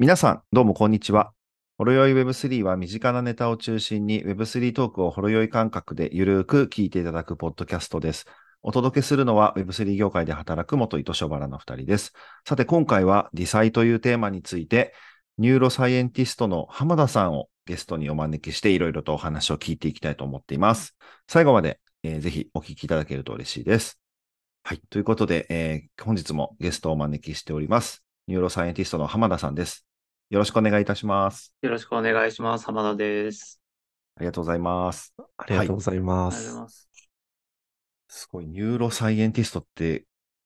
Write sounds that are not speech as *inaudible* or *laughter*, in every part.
皆さん、どうもこんにちは。ほろよい Web3 は身近なネタを中心に Web3 トークをほろよい感覚でゆるく聞いていただくポッドキャストです。お届けするのは Web3 業界で働く元糸書原の二人です。さて、今回は DeSci というテーマについて、ニューロサイエンティストの浜田さんをゲストにお招きしていろいろとお話を聞いていきたいと思っています。最後まで、えーぜひお聞きいただけると嬉しいです。はい。ということで、えー本日もゲストをお招きしております。ニューロサイエンティストの浜田さんです。よろしくお願いいたします。よろしくお願いします。浜田です。ありがとうございます。ありがとうございます。す。すごい、ニューロサイエンティストって、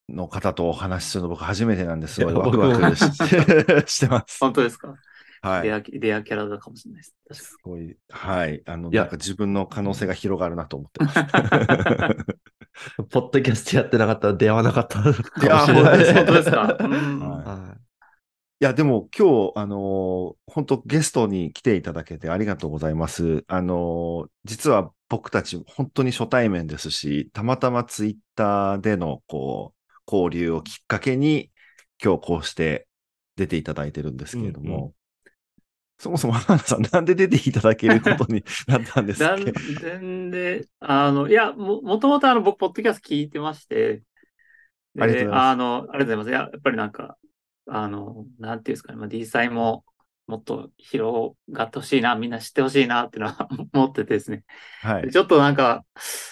の方とお話しするの僕初めてなんですごいワクワクして *laughs* してます。本当ですか、はい。レアレアキャラだかもしれないです。確すごい、はい。あの、いやなんか自分の可能性が広がるなと思ってます。*laughs* ポッドキャストやってなかったら出会わなかったかもしれない。本当ですか？うんはいはいや、でも今日、あのー本当ゲストに来ていただけてありがとうございます。あのー実は僕たち本当に初対面ですし、たまたまツイッターでのこう、交流をきっかけに、今日こうして出ていただいてるんですけれども、うんうそもそも花田さん、なんで出ていただけることに *laughs* なったんですかなん全で、あの、いや、も、もともとあの、僕、ポッドキャスト聞いてまして、でありがとうございます。あの、ありがとうございます。やっぱりなんか、あの、なんていうんですかね、まあ、D サイももっと広がってほしいな、みんな知ってほしいなっていうのは *laughs* 思っててですね。はい。ちょっとなんか、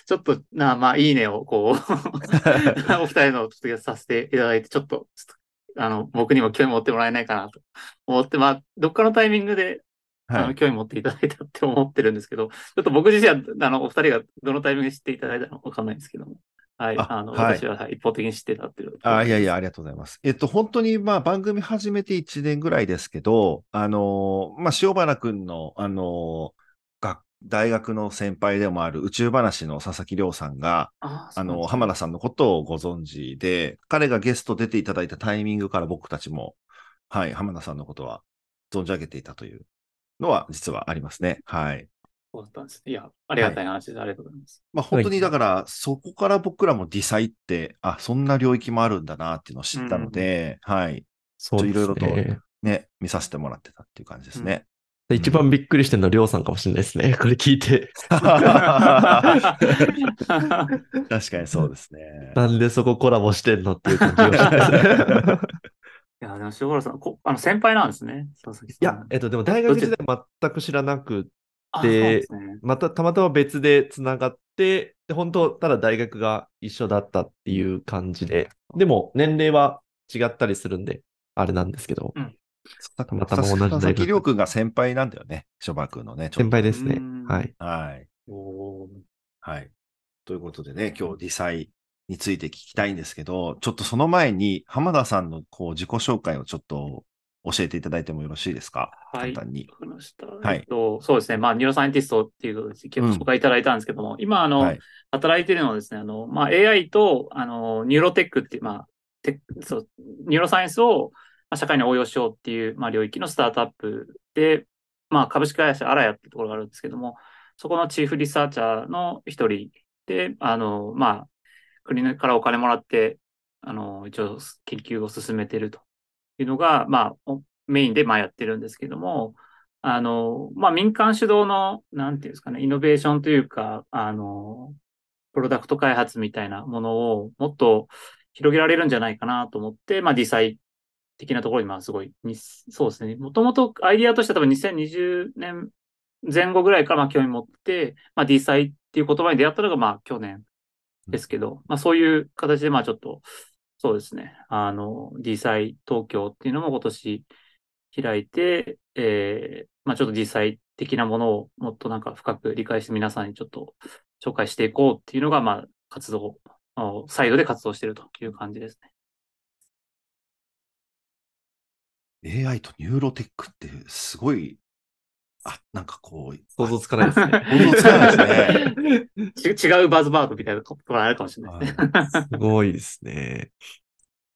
ちょっとな、まあ、いいねを、こう、*laughs* お二人のちょっとさせていただいて、ちょっと、ちょっとあの、僕にも興味持ってもらえないかなと思って、まあ、どっかのタイミングで、あの、はい。興味持っていただいたって思ってるんですけど、ちょっと僕自身は、あの、お二人がどのタイミングで知っていただいたのかわかんないんですけども、はい、ああの、はい私は、はい、一方的に知ってたっていう。あいやいや、ありがとうございます。えっと、本当に、まあ、番組始めて1年ぐらいですけど、あのーまあ、塩原くんの、あのー学大学の先輩でもある宇宙話の佐々木亮さんが、ああの、浜田さんのことをご存知で、彼がゲスト出ていただいたタイミングから僕たちも、はい、浜田さんのことは存じ上げていたというのは実はありますね。はい。そうだったんです。いや、ありがたい話です。ありがとうございます。まあ、本当にだから、そこから僕らもディサイって、あ、そんな領域もあるんだなっていうのを知ったので、はい。そうですちょいろいろね。ね、見させてもらってたっていう感じですね。一番びっくりしてるのはりょうさんかもしれないですね。*laughs* これ聞いて。*laughs* 確かにそうですね。なんでそこコラボしてんのっていう感じがしますね。*laughs* いや、でも、塩原さん、こあの、先輩なんですね。佐々木さん。いや、えっと、でも大学時代全く知らなく、あ、で。またたまたま別でつながって、で本当、ただ大学が一緒だったっていう感じで、でも年齢は違ったりするんで、あれなんですけど、たまたま同じ大学佐々木亮君が先輩なんだよね。諸馬君のね。ちょっと先輩ですねうん。はい。はい。はい。ということでね、今日ディサイについて聞きたいんですけど、ちょっとその前に浜田さんのこう自己紹介をちょっと教えていただいてもよろしいですか？はい簡単に。わかりました。はいえっと、そうですね。まあ、ニューロサイエンティストっていうことで結構うん紹介いただいたんですけども、今、あの、はい。働いてるのはですね、あの、まあ、AI と、あの、ニューロテックっていう、まあ、テそう、ニューロサイエンスを、まあ、社会に応用しようっていう、まあ、領域のスタートアップで、まあ、株式会社アラヤってところがあるんですけども、そこのチーフリサーチャーの一人で、あの、まあ、国からお金もらって、あの、一応研究を進めてるというのが、まあ、おメインでまあやってるんですけども、あの、まあ、民間主導の、なんていうんですかね、イノベーションというか、あの、プロダクト開発みたいなものをもっと広げられるんじゃないかなと思って、まあ、ディサイ的なところに、まあ、すごいに、そうですね。もともとアイディアとしては多分2020年前後ぐらいからまあ興味持って、まあ、ディサイっていう言葉に出会ったのが、まあ、去年ですけど、まあ、そういう形で、まあ、ちょっと、そうですね。あの、 DeSci 東京っていうのも今年開いて、えー、まあ、ちょっと DeSci 的なものをもっとなんか深く理解して皆さんにちょっと紹介していこうっていうのが、まあ、活動、サイドで活動しているという感じですね。AI とニューロテックってすごい、あ、なんかこう、想像つかないですね。想像つかないですね。*laughs* ち違うバズワードみたいなことがあるかもしれないですね。はいすごいですね。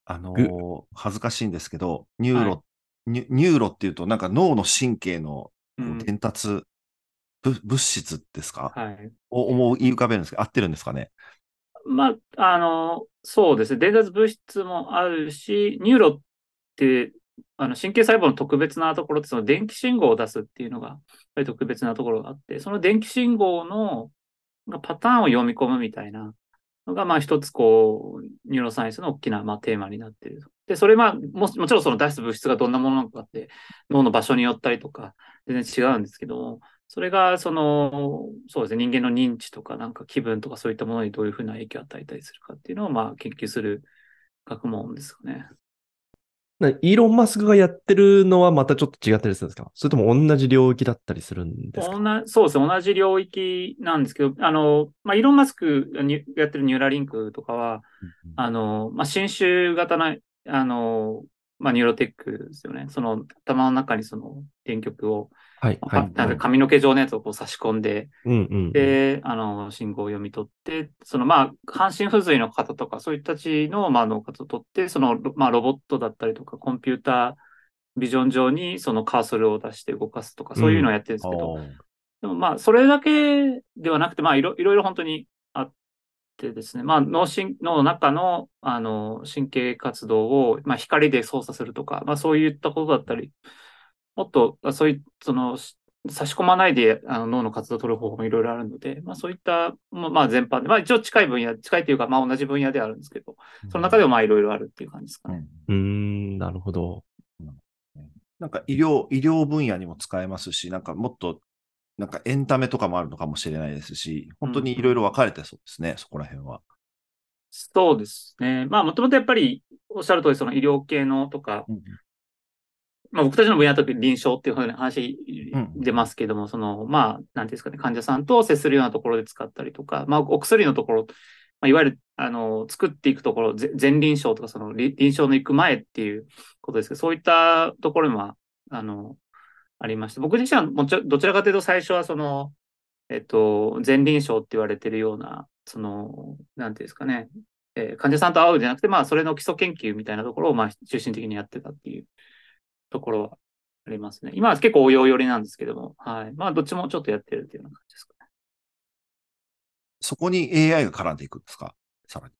あのー恥ずかしいんですけど、ニューロ、ニュニューロっていうと、なんか脳の神経のこううん伝達、ぶ物質ですか、はい。を思い浮かべるんですけど、合ってるんですかね？まあ、あの、そうですね。伝達物質もあるし、ニューロってあの神経細胞の特別なところって、その電気信号を出すっていうのが、やっぱり特別なところがあって、その電気信号のパターンを読み込むみたいなのが、まあ一つこう、ニューロサイエンスの大きな、まあ、テーマになっている。で、それまあも、もちろんその出す物質がどんなものなのかって、脳の場所によったりとか、全然違うんですけども、それが、その、そうですね、人間の認知とか、なんか気分とかそういったものにどういうふうな影響を与えたりするかっていうのを、まあ、研究する学問ですかね。イーロン・マスクがやってるのはまたちょっと違ったりするんですか？それとも同じ領域だったりするんですか？そうですね、同じ領域なんですけど、あの、まあ、イーロン・マスクがやってるニューラリンクとかは、うんうん、あの、まあ、侵襲型の、あの、まあ、ニューロテックですよね。その頭の中にその電極を、はいはい、なんか髪の毛状のやつをこう差し込んで、うんうん、で、あの、信号を読み取って、そのまあ、半身不随の方とか、そういったちの、まあ、脳活を取って、その、まあ、ロボットだったりとか、コンピュータービジョン上にそのカーソルを出して動かすとか、そういうのをやってるんですけど、うん、でもまあ、それだけではなくて、まあいろ、いろいろ本当にってですね、まあ、脳神脳の中のあの神経活動を、まあ、光で操作するとか、まあ、そういったことだったり、もっとそういうその差し込まないであの脳の活動を取る方法もいろいろあるので、まあ、そういった、まあ、全般で、まあ、一応近い分野、近いというか、まあ、同じ分野であるんですけど、その中でもまあいろいろあるっていう感じですかね。うん、うんなるほど。なんか医療、医療分野にも使えますし、なんかもっとなんかエンタメとかもあるのかもしれないですし、本当にいろいろ分かれてそうですね、うん、そこら辺は。そうですね。まあ、もともとやっぱりおっしゃる通り、その医療系のとか、うん、まあ、僕たちの分野だと臨床っていうふうな話出ますけども、うん、その、まあ、なんていうんですかね、患者さんと接するようなところで使ったりとか、まあ、お薬のところ、まあ、いわゆる、あの、作っていくところ、前臨床とか、その臨床の行く前っていうことですけど、そういったところには、あの、ありまして、僕自身はもちろどちらかというと最初はその、えっと、前臨床って言われてるような、その、なんていうんですかね、えー、患者さんと会うじゃなくて、まあ、それの基礎研究みたいなところを、まあ、中心的にやってたっていうところはありますね。今は結構応用寄りなんですけども、はい。まあ、どっちもちょっとやってるっていうような感じですかね。そこに AI が絡んでいくんですか？さらに。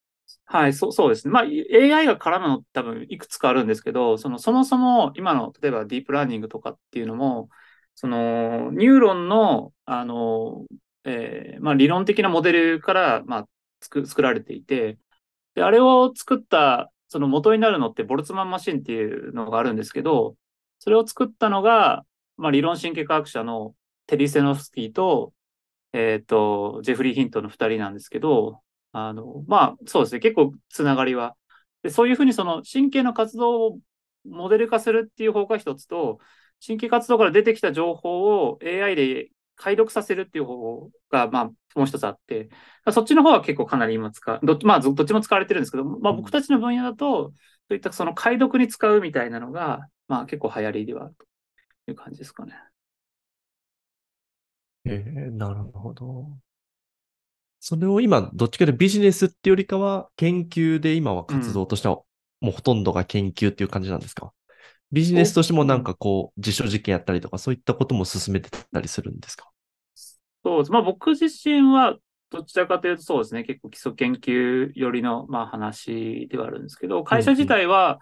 はい、そうそうですね。まあ、AI が絡むの多分いくつかあるんですけど、そのそもそも今の例えばディープラーニングとかっていうのも、そのニューロンの、あの、えー、まあ、理論的なモデルから、まあ、作作られていて、で、あれを作った、その元になるのってボルツマンマシンっていうのがあるんですけど、それを作ったのが、まあ、理論神経科学者のテリ・セノフスキーと、えっ、ー、と、ジェフリー・ヒントの二人なんですけど、あの、まあ、そうですね。結構つながりは。でそういうふうにその神経の活動をモデル化するっていう方が一つと、神経活動から出てきた情報を AI で解読させるっていう方法が、まあ、もう一つあって、そっちの方は結構かなり今使う、どまあ、どっちも使われてるんですけど、まあ、僕たちの分野だと、そういったその解読に使うみたいなのが、まあ、結構流行りではあるという感じですかね。えー、なるほど。それを今、どっちかでビジネスっていうよりかは、研究で今は活動としては、もうほとんどが研究っていう感じなんですか、ビジネスとしてもなんかこう、実証実験やったりとか、そういったことも進めてたりするんですか？そうです。まあ僕自身は、どちらかというとそうですね、結構基礎研究寄りの、まあ、話ではあるんですけど、会社自体は、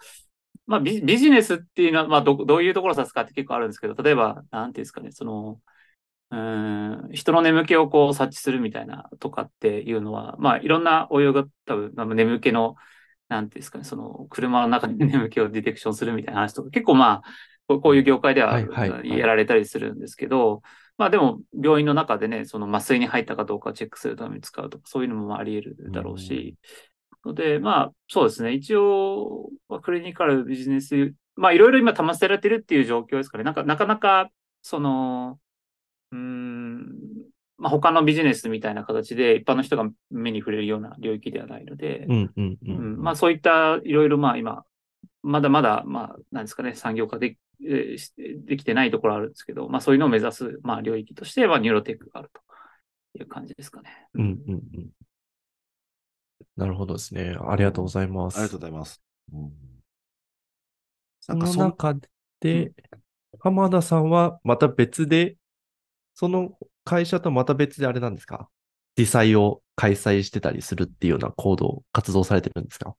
まあビ、ビジネスっていうのは、まあど、どういうところを指すかって結構あるんですけど、例えば、なんていうんですかね、その、うん人の眠気をこう察知するみたいなとかっていうのは、まあいろんな応用が多分、眠気の、なんていうんですかね、その車の中に *laughs* 眠気をディテクションするみたいな話とか、結構まあ、こういう業界ではやられたりするんですけど、まあでも病院の中でね、その麻酔に入ったかどうかをチェックするために使うとか、そういうのもあり得るだろうし、ので、まあそうですね、一応、クリニカルビジネス、まあいろいろ今試せられてるっていう状況ですかね。なんかなかなか、その、うん、まあ、他のビジネスみたいな形で一般の人が目に触れるような領域ではないので、うんうん。うん、まあ、そういったいろいろまあ今、まだまだ、まあ、なんですかね、産業化でできてないところあるんですけど、まあ、そういうのを目指す、まあ、領域として、まあ、ニューロテックがあるという感じですかね。うんうんうん。なるほどですね。ありがとうございます。ありがとうございます。うん、その中で、浜田さんはまた別でその会社とまた別であれなんですか？実際を開催してたりするっていうような行動、活動されてるんですか？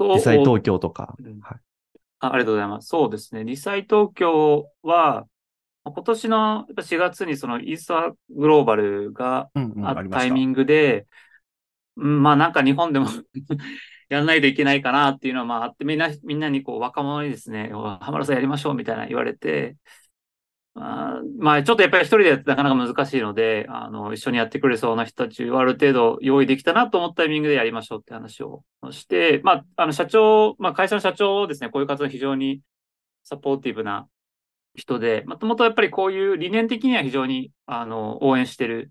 実際東京とか、うん、はい。あありがとうございます。そうですね。リサイ東京は、今年の4月にそのイースタグローバルがあったタイミングで、うん、まあなんか日本でも *laughs* やらないといけないかなっていうのはまああって、みんな、みんなにこう若者にですね、浜田さんやりましょうみたいな言われて、あまあちょっとやっぱり一人でやってなかなか難しいので、あの、一緒にやってくれそうな人たちをある程度用意できたなと思ったタイミングでやりましょうって話をして、まあ、あの社長、まあ会社の社長をですね、こういう活動非常にサポーティブな人で、もともとやっぱりこういう理念的には非常にあの応援してる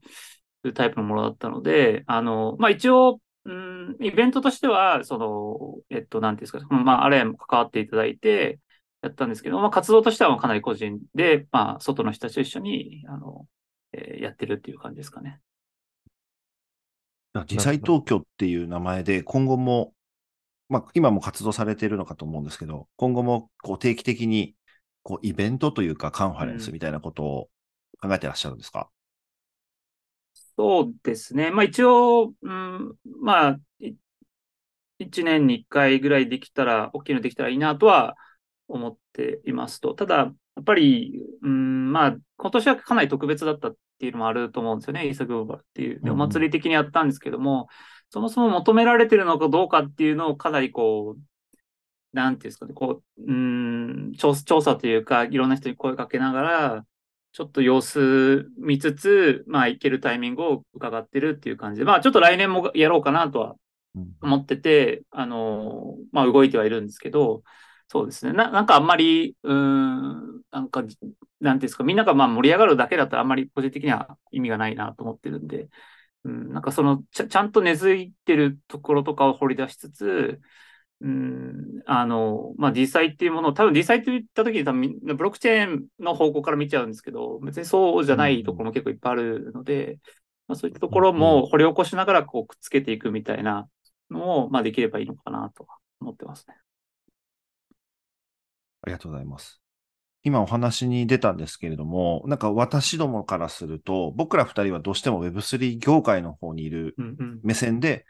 タイプのものだったので、あの、まあ一応、うん、イベントとしては、その、えっと、なんていうんですか、まあ、あれも関わっていただいて、やったんですけど、まあ、活動としてはかなり個人で、まあ、外の人たちと一緒に、あの、えー、やってるっていう感じですかね。実際東京っていう名前で、今後も、まあ、今も活動されているのかと思うんですけど、今後もこう定期的にこうイベントというかカンファレンスみたいなことを考えてらっしゃるんですか、そうですね。まあ一応、うん、まあ、1年に1回ぐらいできたら、大きいのできたらいいなとは思っていますと。ただ、やっぱり、うん、まあ、今年はかなり特別だったっていうのもあると思うんですよね、イーサグローバルっていう。でお祭り的にやったんですけども、そもそも求められてるのかどうかっていうのをかなりこう、なんていうんですかね、こう、うん、調査というか、いろんな人に声かけながら、ちょっと様子見つつ、まあ、行けるタイミングを伺ってるっていう感じで、まあ、ちょっと来年もやろうかなとは思ってて、うん、あの、まあ、動いてはいるんですけど、そうですね。ななんかあんまり、うん、なんか、なんていうんですか、みんながまあ盛り上がるだけだったらあんまり個人的には意味がないなと思ってるんで、うん、なんかそのちゃ、ちゃんと根付いてるところとかを掘り出しつつ、うん、あの、まあ、実際っていうものを、多分実際って言った時に多分ブロックチェーンの方向から見ちゃうんですけど、別にそうじゃないところも結構いっぱいあるので、まあ、そういったところも掘り起こしながらこうくっつけていくみたいなのを、まあ、できればいいのかなと思ってますね。ありがとうございます。今お話に出たんですけれども、なんか私どもからすると、僕ら二人はどうしても Web3 業界の方にいる目線で、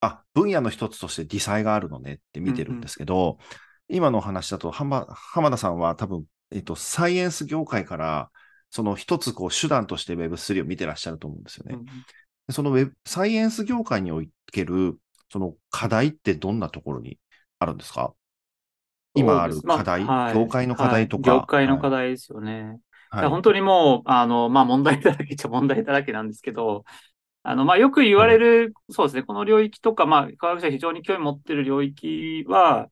あ、分野の一つとしてディサイがあるのねって見てるんですけど、うんうん、今のお話だと浜、浜田さんは多分、えっと、サイエンス業界から、その一つこう手段として Web3 を見てらっしゃると思うんですよね。うん、その Web、サイエンス業界における、その課題ってどんなところにあるんですか？今ある課題、まあはい、業界の課題とか、はい、業界の課題ですよね。はい、本当にもう、あの、まあ問題だらけっちゃ問題だらけなんですけど、あの、まあ、よく言われる、そうですね、この領域とか、まあ、科学者非常に興味持ってる領域は、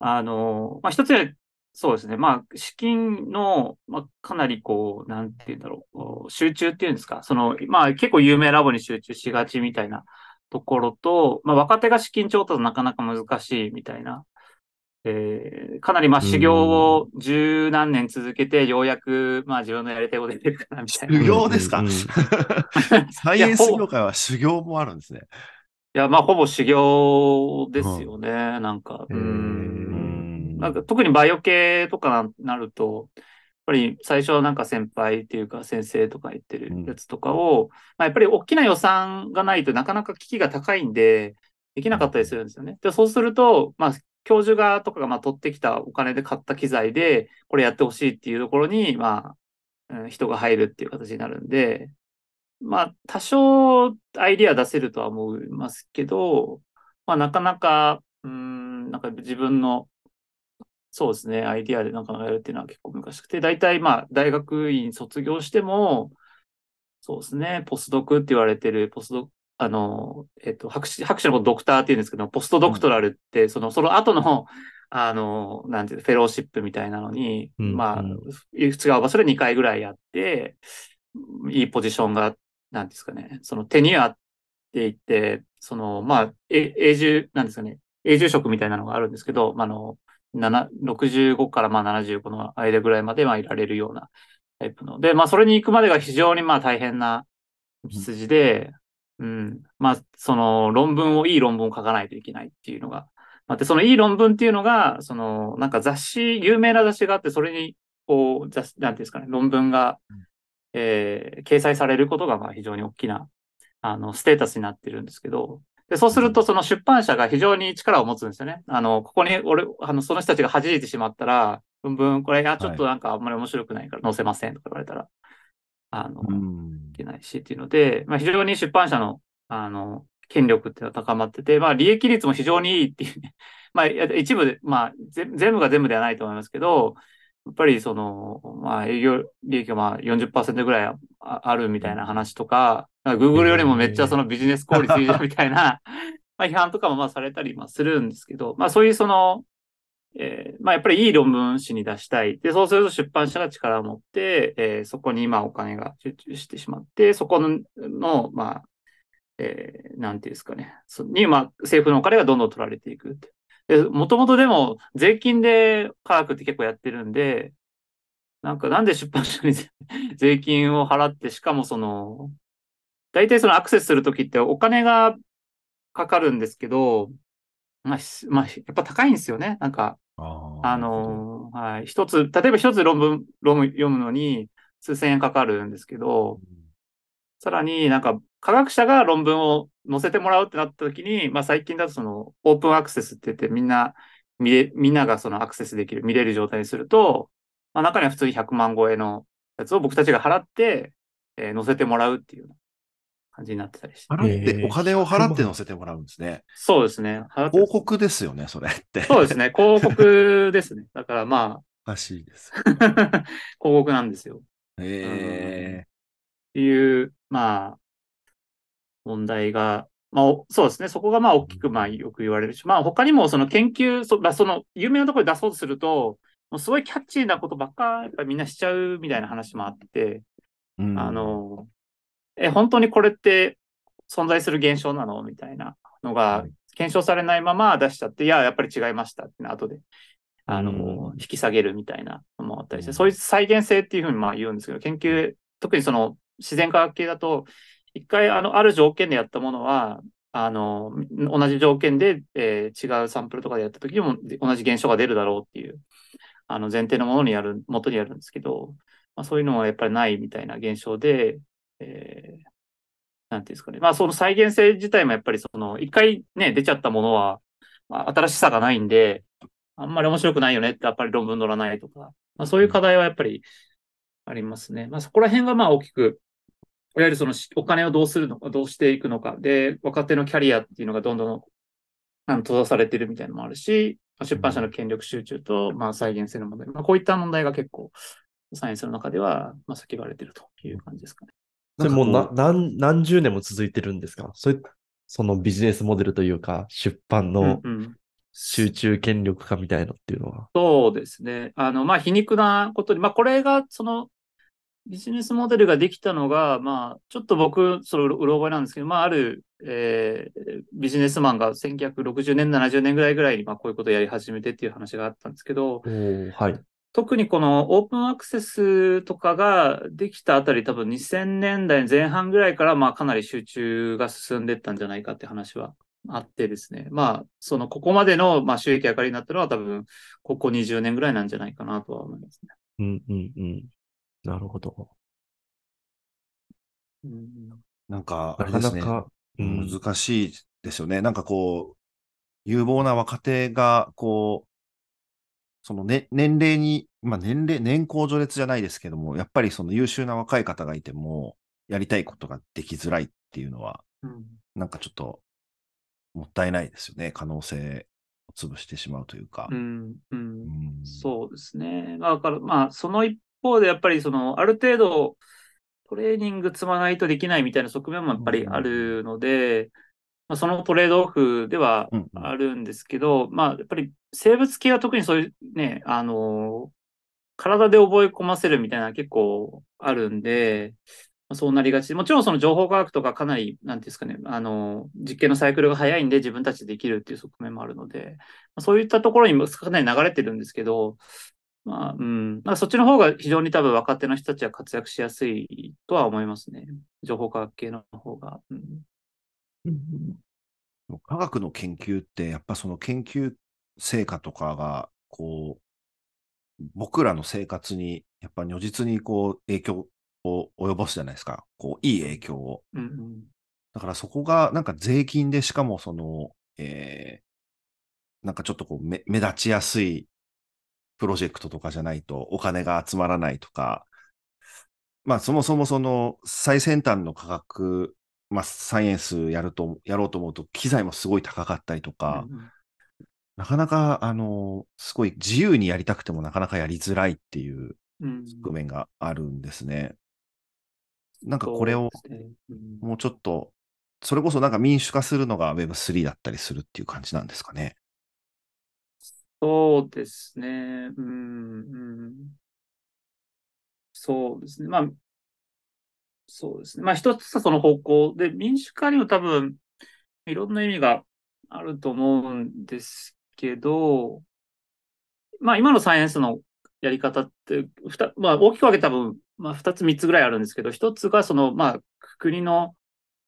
あの、まあ、一つは、そうですね、まあ、資金の、まあ、かなりこう、なんて言うんだろう、集中っていうんですか、その、まあ、結構有名ラボに集中しがちみたいなところと、まあ、若手が資金調達なかなか難しいみたいなえー、かなりまあ修行を十何年続けて、ようやくまあ自分のやりたいことできるかなみたいな。修行ですか？サイエンス業界は修行もあるんですね。いや、まあほぼ修行ですよね、うん、なんか。うんなんか特にバイオ系とかなると、やっぱり最初はなんか先輩っていうか先生とか言ってるやつとかを、うん、まあ、やっぱり大きな予算がないとなかなか危機が高いんで、できなかったりするんですよね。でそうすると、まあ、教授がとかがまあ取ってきたお金で買った機材で、これやってほしいっていうところに、まあ、人が入るっていう形になるんで、まあ、多少アイディア出せるとは思いますけど、まあ、なかなか、うん、なんか自分の、そうですね、アイディアでなかなかやるっていうのは結構難しくて、大体まあ、大学院卒業しても、そうですね、ポスドクって言われてる、ポスドあの、えっと、博士、博士のことドクターって言うんですけど、ポストドクトラルって、うん、その、その後の、あの、なんていうフェローシップみたいなのに、うん、まあ、違う場所で2回ぐらいやって、いいポジションが、なんですかね、そのテニアって言って、その、まあ、永住、なんですかね、永住職みたいなのがあるんですけど、まあ、の、65からまあ75の間ぐらいまでまあいられるようなタイプの。で、まあ、それに行くまでが非常にまあ大変な羊で、うん。まあ、その論文を、いい論文を書かないといけないっていうのが、まあ、で、そのいい論文っていうのが、その、なんか雑誌、有名な雑誌があって、それに、こう、雑誌、なんていうんですかね、論文が、えー、掲載されることが、まあ、非常に大きな、あの、ステータスになってるんですけど、で、そうすると、その出版社が非常に力を持つんですよね。あの、ここに、俺、あの、その人たちが弾いてしまったら、文文、これ、あ、ちょっとなんかあんまり面白くないから載せませんとか言われたら、あの、いけないしっていうので、まあ、非常に出版社の、あの、権力っていうのは高まってて、まあ、利益率も非常にいいっていうね。*laughs* まあ、一部で、まあ、全部が全部ではないと思いますけど、やっぱりその、まあ営業利益がまあ40%ぐらいあるみたいな話とか、か Google よりもめっちゃそのビジネス効率いいじゃんみたいな、*laughs* まあ批判とかもまあされたりするんですけど、まあそういうその、えー、まあやっぱりいい論文誌に出したい。で、そうすると出版社が力を持って、えー、そこに今お金が集中してしまって、そこの、のまあ、えー、なんていうんですかね、そに、まあ、政府のお金がどんどん取られていくで。もともとでも税金で科学って結構やってるんで、なんかなんで出版社に *laughs* 税金を払って、しかもその、大体そのアクセスするときってお金がかかるんですけど、まあ、まあ、やっぱ高いんですよね。なんか、あの、はい。一つ、例えば一つ論文、論文読むのに数千円かかるんですけど、さらになんか科学者が論文を載せてもらうってなった時に、まあ最近だとそのオープンアクセスって言ってみんな見れ、みんながそのアクセスできる、見れる状態にすると、まあ中には普通に100万超えのやつを僕たちが払って、えー、載せてもらうっていう感じになってたりして。払って、お金を払って載せてもらうんですね。そうですね。広告ですよね、それって。そうですね。*laughs* 広告ですね。だからまあ。おかしいです。*laughs* 広告なんですよ。へえー。っていう、まあ、問題が、まあ、そうですね。そこがまあ大きくまあよく言われるし、まあ他にもその研究、そ,、まあ、その有名なところで出そうとすると、もうすごいキャッチーなことばっかやっぱりみんなしちゃうみたいな話もあって、うん、あの、え、本当にこれって存在する現象なのみたいなのが検証されないまま出しちゃって、いや、やっぱり違いましたって後で、あの、うん、引き下げるみたいなのもあったりして、そういう再現性っていうふうにまあ言うんですけど、研究、特にその自然科学系だと、一回、あの、ある条件でやったものは、あの、同じ条件で、えー、違うサンプルとかでやった時にも同じ現象が出るだろうっていう、あの、前提のものにやる、元にやるんですけど、まあ、そういうのはやっぱりないみたいな現象で、えー、なんていうんですかね。まあ、その再現性自体もやっぱりその、一回ね、出ちゃったものは、まあ、新しさがないんで、あんまり面白くないよねって、やっぱり論文乗らないとか、まあ、そういう課題はやっぱりありますね。まあ、そこら辺がまあ大きくいわゆるそのお金をどうするのか、どうしていくのか、で、若手のキャリアっていうのがどんどんあの閉ざされてるみたいなのもあるし、出版社の権力集中と、まあ、再現性の問題、まあ、こういった問題が結構、サイエンスの中では、まあ、叫ばれてるという感じですかね。それもうな何何十年も続いてるんですか？それそのビジネスモデルというか、出版の集中権力化みたいのっていうのは。そうですね。あの、まあ、皮肉なことに、まあ、これが、その、ビジネスモデルができたのが、まあ、ちょっと僕、それ、うろ覚えなんですけど、まあ、ある、えー、ビジネスマンが1960年、70年ぐらいぐらいに、まあ、こういうことをやり始めてっていう話があったんですけど、はい。特にこのオープンアクセスとかができたあたり、多分2000年代前半ぐらいから、まあ、かなり集中が進んでいったんじゃないかって話はあってですね。まあ、その、ここまでの、まあ、収益上がりになったのは多分、ここ20年ぐらいなんじゃないかなとは思いますね。うんうんうん。なるほど。うん、なんか、あれですね。なかなか、うん、難しいですよね。なんかこう、有望な若手が、こう、その、ね、年齢に、まあ年齢、年功序列じゃないですけども、やっぱりその優秀な若い方がいても、やりたいことができづらいっていうのは、うん、なんかちょっと、もったいないですよね。可能性を潰してしまうというか。うん、うん、うん、そうですね。だから、まあ、その一方でやっぱりその、ある程度、トレーニング積まないとできないみたいな側面もやっぱりあるので、まあ、そのトレードオフではあるんですけど、まあ、やっぱり生物系は特にそういうね、あの、体で覚え込ませるみたいな結構あるんで、まあ、そうなりがち。もちろんその情報科学とかかなり、なんていうんですかね、あの、実験のサイクルが早いんで自分たちでできるっていう側面もあるので、まあ、そういったところにかなり流れてるんですけど、まあ、うん。まあ、そっちの方が非常に多分若手の人たちは活躍しやすいとは思いますね。情報科学系の方が。うん、うん、科学の研究って、やっぱその研究成果とかが、こう、僕らの生活に、やっぱ如実にこう影響を及ぼすじゃないですか。こう、いい影響を。うんうん、だからそこがなんか税金でしかもその、えー、なんかちょっとこう目目立ちやすいプロジェクトとかじゃないとお金が集まらないとか、まあそもそもその最先端の科学、まあサイエンスやると、やろうと思うと機材もすごい高かったりとか、うんなかなかあの、すごい自由にやりたくてもなかなかやりづらいっていううん側面があるんですね。なんかこれをもうちょっと、それこそなんか民主化するのが Web3 だったりするっていう感じなんですかね。そうですね。うん、うん。そうですね。まあ、そうですね。まあ、一つはその方向で、民主化にも多分、いろんな意味があると思うんですけど、まあ、今のサイエンスのやり方って、まあ、大きく分けて多分、まあ、二つ、三つぐらいあるんですけど、一つがその、まあ、国の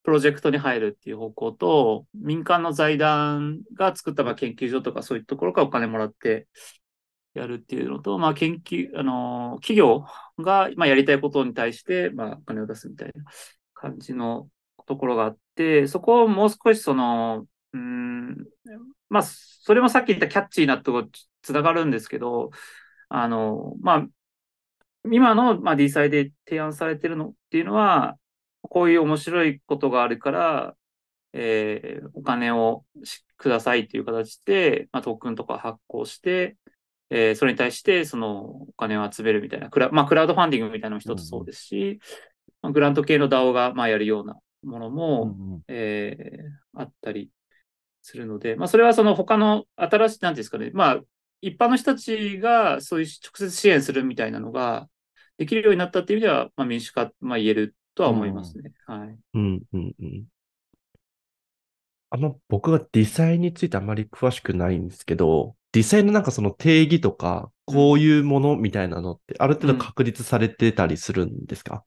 プロジェクトに入るっていう方向と、民間の財団が作ったまあ研究所とかそういうところからお金もらってやるっていうのと、まあ研究、あの、企業がまあやりたいことに対してまあお金を出すみたいな感じのところがあって、そこをもう少しその、うん、まあ、それもさっき言ったキャッチーなとこつながるんですけど、あの、まあ、今の、まあ、D サイで提案されてるのっていうのは、こういう面白いことがあるから、えーお金をしくださいっていう形で、まあ、トークンとか発行して、えーそれに対してそのお金を集めるみたいな、クラ,、まあ、クラウドファンディングみたいなのも一つそうですし、まあ、グラント系の DAO がまあやるようなものも、えーあったりするので、まあ、それはその他の新しい、なんていうんですかね、まあ、一般の人たちがそういう直接支援するみたいなのができるようになったっていう意味では、まあ、民主化、まあ、言えるとは思いますね。はい。うんうんうん。あんま僕がデザインについてあまり詳しくないんですけど、デザインのなんかその定義とか、こういうものみたいなのって、ある程度確立されてたりするんですか、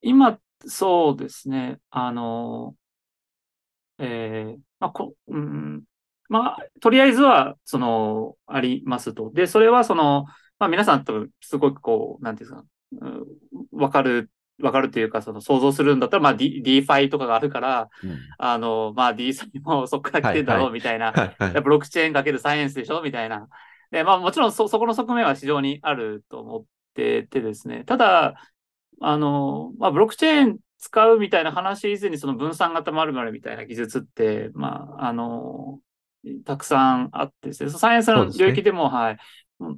今、そうですね。あの、えーまあ、こ、うん、まあ、とりあえずは、その、ありますと。で、それは、その、まあ、皆さん多分、すごくこう、なんていうんですか、うんわかる、わかるというか、その、想像するんだったら、まあ、D、DeFi とかがあるから、うんあの、まあ、D サイもそこから来てんだろう、みたいな。はいはい。ブロックチェーンかけるサイエンスでしょみたいな。で、まあもちろんそ、そこの側面は非常にあると思っててですね。ただ、あの、まあブロックチェーン使うみたいな話以前にその分散型〇〇みたいな技術って、まあ、あの、たくさんあってですね。サイエンスの領域でも、はい。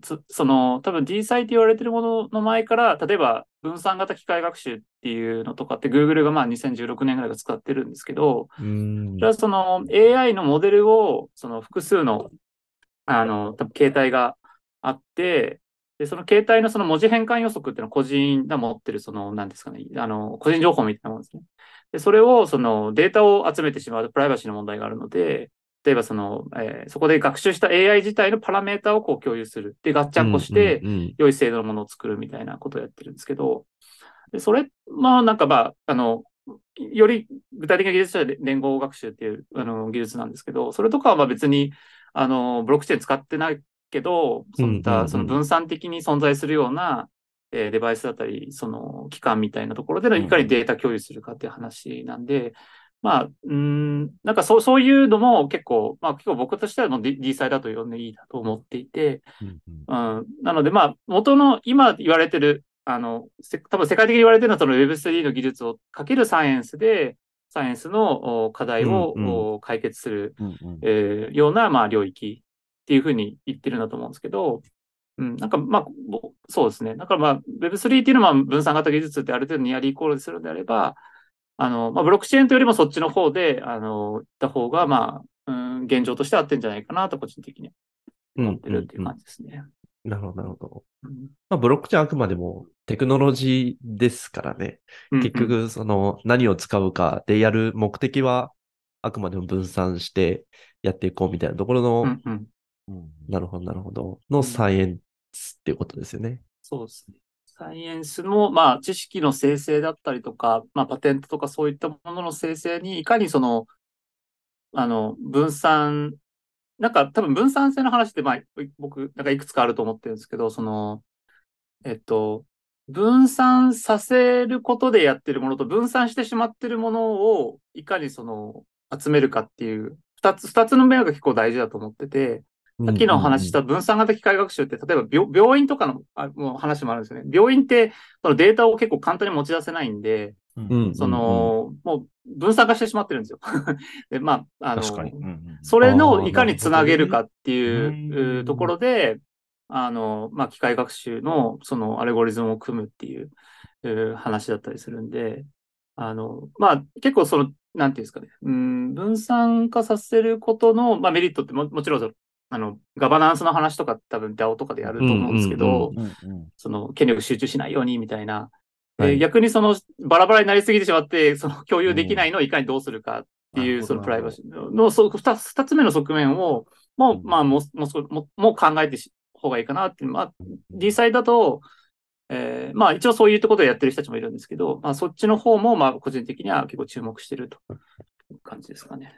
つその、多分 D サイって言われてるものの前から、例えば分散型機械学習っていうのとかって Google がまあ2016年ぐらいから使ってるんですけど、うーんその AI のモデルをその複数のあの多分形態があって、でその形態のその文字変換予測っていうのは個人が持ってるその何ですかね、あの個人情報みたいなものですね。でそれをそのデータを集めてしまうとプライバシーの問題があるので、例えばその、えーそこで学習した AI 自体のパラメータをこう共有する。で、ガッチャンコして、良い精度のものを作るみたいなことをやってるんですけど、でそれ、まあなんかまあ、あの、より具体的な技術者で連合学習っていうあの技術なんですけど、それとかはまあ別に、あの、ブロックチェーン使ってないけど、そういったその分散的に存在するような、えーデバイスだったり、その機関みたいなところでのいかにデータ共有するかっていう話なんで、まあ、うーん、なんかそう、そういうのも結構、まあ結構僕としてはもう D, D サイだと呼んでいいなと思っていて、うんなので、まあ、元の今言われてる、あの、せ多分世界的に言われてるのはその Web3 の技術をかけるサイエンスで、サイエンスのお課題を、解決する、うんうん。えーような、まあ、領域っていうふうに言ってるんだと思うんですけど、うん、なんか、まあ、ぼそうですね。だから、まあ、Web3 っていうのはまあ分散型技術ってある程度ニアリーイコールするのであれば、あの、まあ、ブロックチェーンというよりもそっちの方で、あの、行った方が、まあ、うん、現状として合ってんじゃないかなと、個人的に思ってるっていう感じですね。なるほど、なるほど。うんまあ、ブロックチェーンあくまでもテクノロジーですからね。うん結局、その何を使うかでやる目的はあくまでも分散してやっていこうみたいなところの、うんうんうんなるほど、なるほど、のサイエンスっていうことですよね。そうですね。サイエンスの、まあ、知識の生成だったりとか、まあ、パテントとかそういったものの生成に、いかにその、あの、分散、なんか多分分散性の話って、まあ、僕、なんかいくつかあると思ってるんですけど、その、えっと、分散させることでやってるものと分散してしまってるものをいかにその集めるかっていう二つ、二つの面が結構大事だと思ってて、さっきの話した分散型機械学習って、例えば病病院とかの話もあるんですよね。病院ってそのデータを結構簡単に持ち出せないんで、うんその、もう分散化してしまってるんですよ。*laughs* で、まあ、あの。うんうんそれのいかにつなげるかっていうところで、あの、まあ、機械学習のそのアルゴリズムを組むっていうう話だったりするんで、あの、まあ、結構その、なんていうんですかね、うん、分散化させることの、まあ、メリットってももちろんあの、ガバナンスの話とか多分 DAO とかでやると思うんですけど、その権力集中しないようにみたいな。ではい逆にそのバラバラになりすぎてしまって、その共有できないのをいかにどうするかっていう、そのプライバシーの、二つ目の側面を、もう、うんまあ、もう、もうもうもう考えてし方がいいかなっていう。まあ、D サイだと、えーまあ一応そういうところでやってる人たちもいるんですけど、まあそっちの方も、まあ個人的には結構注目してるという感じですかね。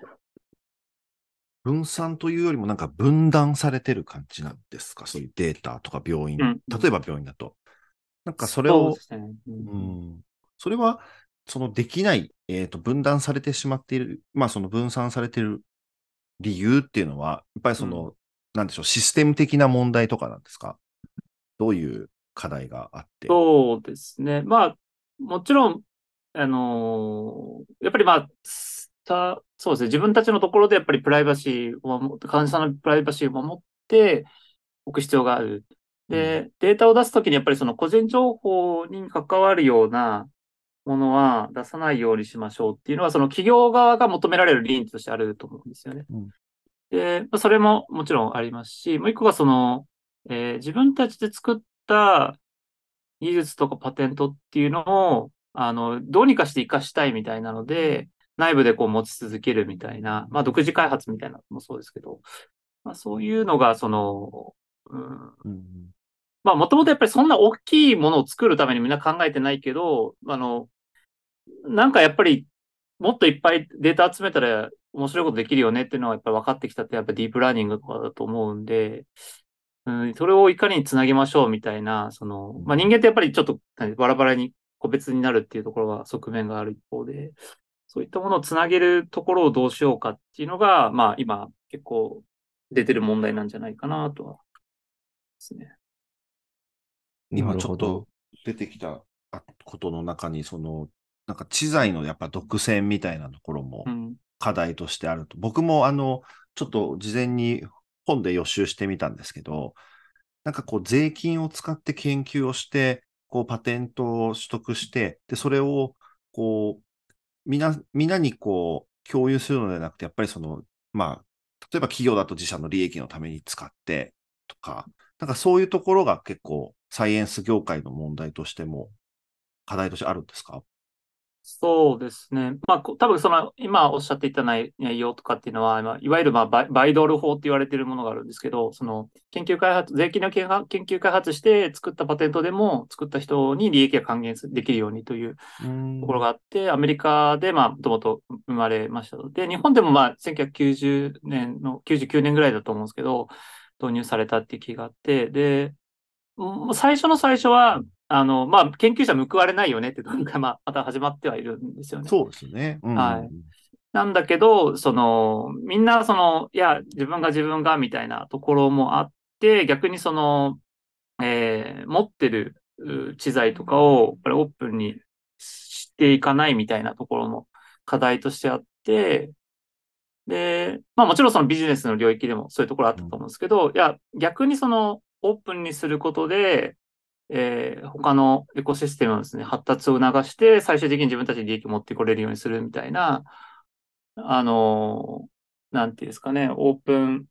分散というよりもなんか分断されてる感じなんですか？そういうデータとか病院。うん例えば病院だと。なんかそれをうですね。うんうんそれは、そのできない、えっ、と、分断されてしまっている、まあその分散されている理由っていうのは、やっぱりその、なんでしょう、システム的な問題とかなんですか？どういう課題があって。そうですね。まあ、もちろん、あのーやっぱりまあ、さそうですね。自分たちのところでやっぱりプライバシーを守って、患者さんのプライバシーを守っておく必要がある。で、データを出すときにやっぱりその個人情報に関わるようなものは出さないようにしましょうっていうのは、その企業側が求められる倫理としてあると思うんですよね。うんで、まあそれももちろんありますし、もう一個がその、えー自分たちで作った技術とかパテントっていうのを、あの、どうにかして活かしたいみたいなので、内部でこう持ち続けるみたいな、まあ独自開発みたいなのもそうですけど、まあそういうのが、その、うん、うんまあもともとやっぱりそんな大きいものを作るためにみんな考えてないけど、あの、なんかやっぱりもっといっぱいデータ集めたら面白いことできるよねっていうのはやっぱり分かってきたってやっぱディープラーニングとかだと思うんで、うん、それをいかにつなげましょうみたいな、その、まあ人間ってやっぱりちょっと何バラバラに個別になるっていうところは側面がある一方で、そういったものをつなげるところをどうしようかっていうのが、まあ今結構出てる問題なんじゃないかなとは。ですね。今ちょっと出てきたあことの中に、その、なんか知財のやっぱ独占みたいなところもうん。課題としてあると。僕もあの、ちょっと事前に本で予習してみたんですけど、なんかこう税金を使って研究をして、こうパテントを取得して、で、それをこう、みな、みんなにこう共有するのではなくて、やっぱりその、まあ、例えば企業だと自社の利益のために使ってとか、なんかそういうところが結構サイエンス業界の問題としても課題としてあるんですか？そうですね。まあ、こ多分その、今おっしゃっていた内内容とかっていうのは、まあ、いわゆるまあバイバイドル法って言われているものがあるんですけど、その、研究開発、税金の研究開発して作ったパテントでも、作った人に利益が還元すできるようにというところがあって、アメリカで、まあ、もともと生まれましたので、日本でもまあ、1990年の、99年ぐらいだと思うんですけど、導入されたっていう気があって、で、最初の最初は、あの、まあ、研究者報われないよねってところが、*laughs* まあ、また始まってはいるんですよね。そうですね。うんはいなんだけど、その、みんなその、いや、自分が自分がみたいなところもあって、逆にその、えー持ってるう知財とかを、やっぱりオープンにしていかないみたいなところの課題としてあって、で、まあもちろんそのビジネスの領域でもそういうところあったと思うんですけど、いや、逆にその、オープンにすることで、えー他のエコシステムのですね、発達を促して、最終的に自分たちに利益を持ってこれるようにするみたいな、あのーなんていうんですかね、オープン、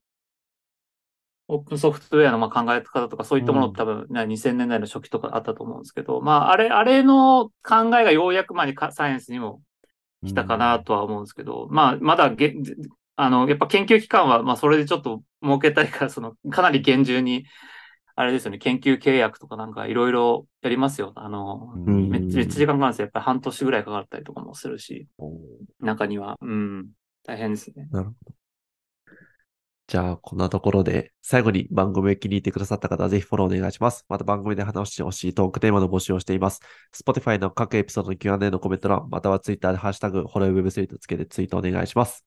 オープンソフトウェアのまあ考え方とか、そういったものうん。多分、ね2000年代の初期とかあったと思うんですけど、まあ、あれ、あれの考えがようやくまでかサイエンスにも来たかなとは思うんですけど、まあ、まだげ、あの、やっぱ研究機関は、まあ、それでちょっと儲けたいから、その、かなり厳重に、あれですよね、研究契約とかなんかいろいろやりますよ。あの、うんめっちゃ、めっちゃ時間かかるんですよ。やっぱり半年ぐらいかかったりとかもするし、中には、うん、大変ですね。なるほじゃあ、こんなところで、最後に番組を気に入ってくださった方はぜひフォローお願いします。また番組で話してほしいトークテーマの募集をしています。Spotify の各エピソードの Q&A のコメント欄、または Twitter でハッシュタグ、ホロウェブスリートつけてツイートお願いします。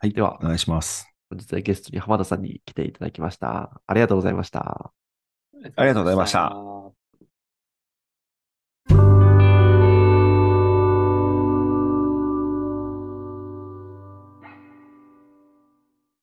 はい。では、お願いします。本日はゲストに浜田さんに来ていただきました。ありがとうございました。ありがとうございました。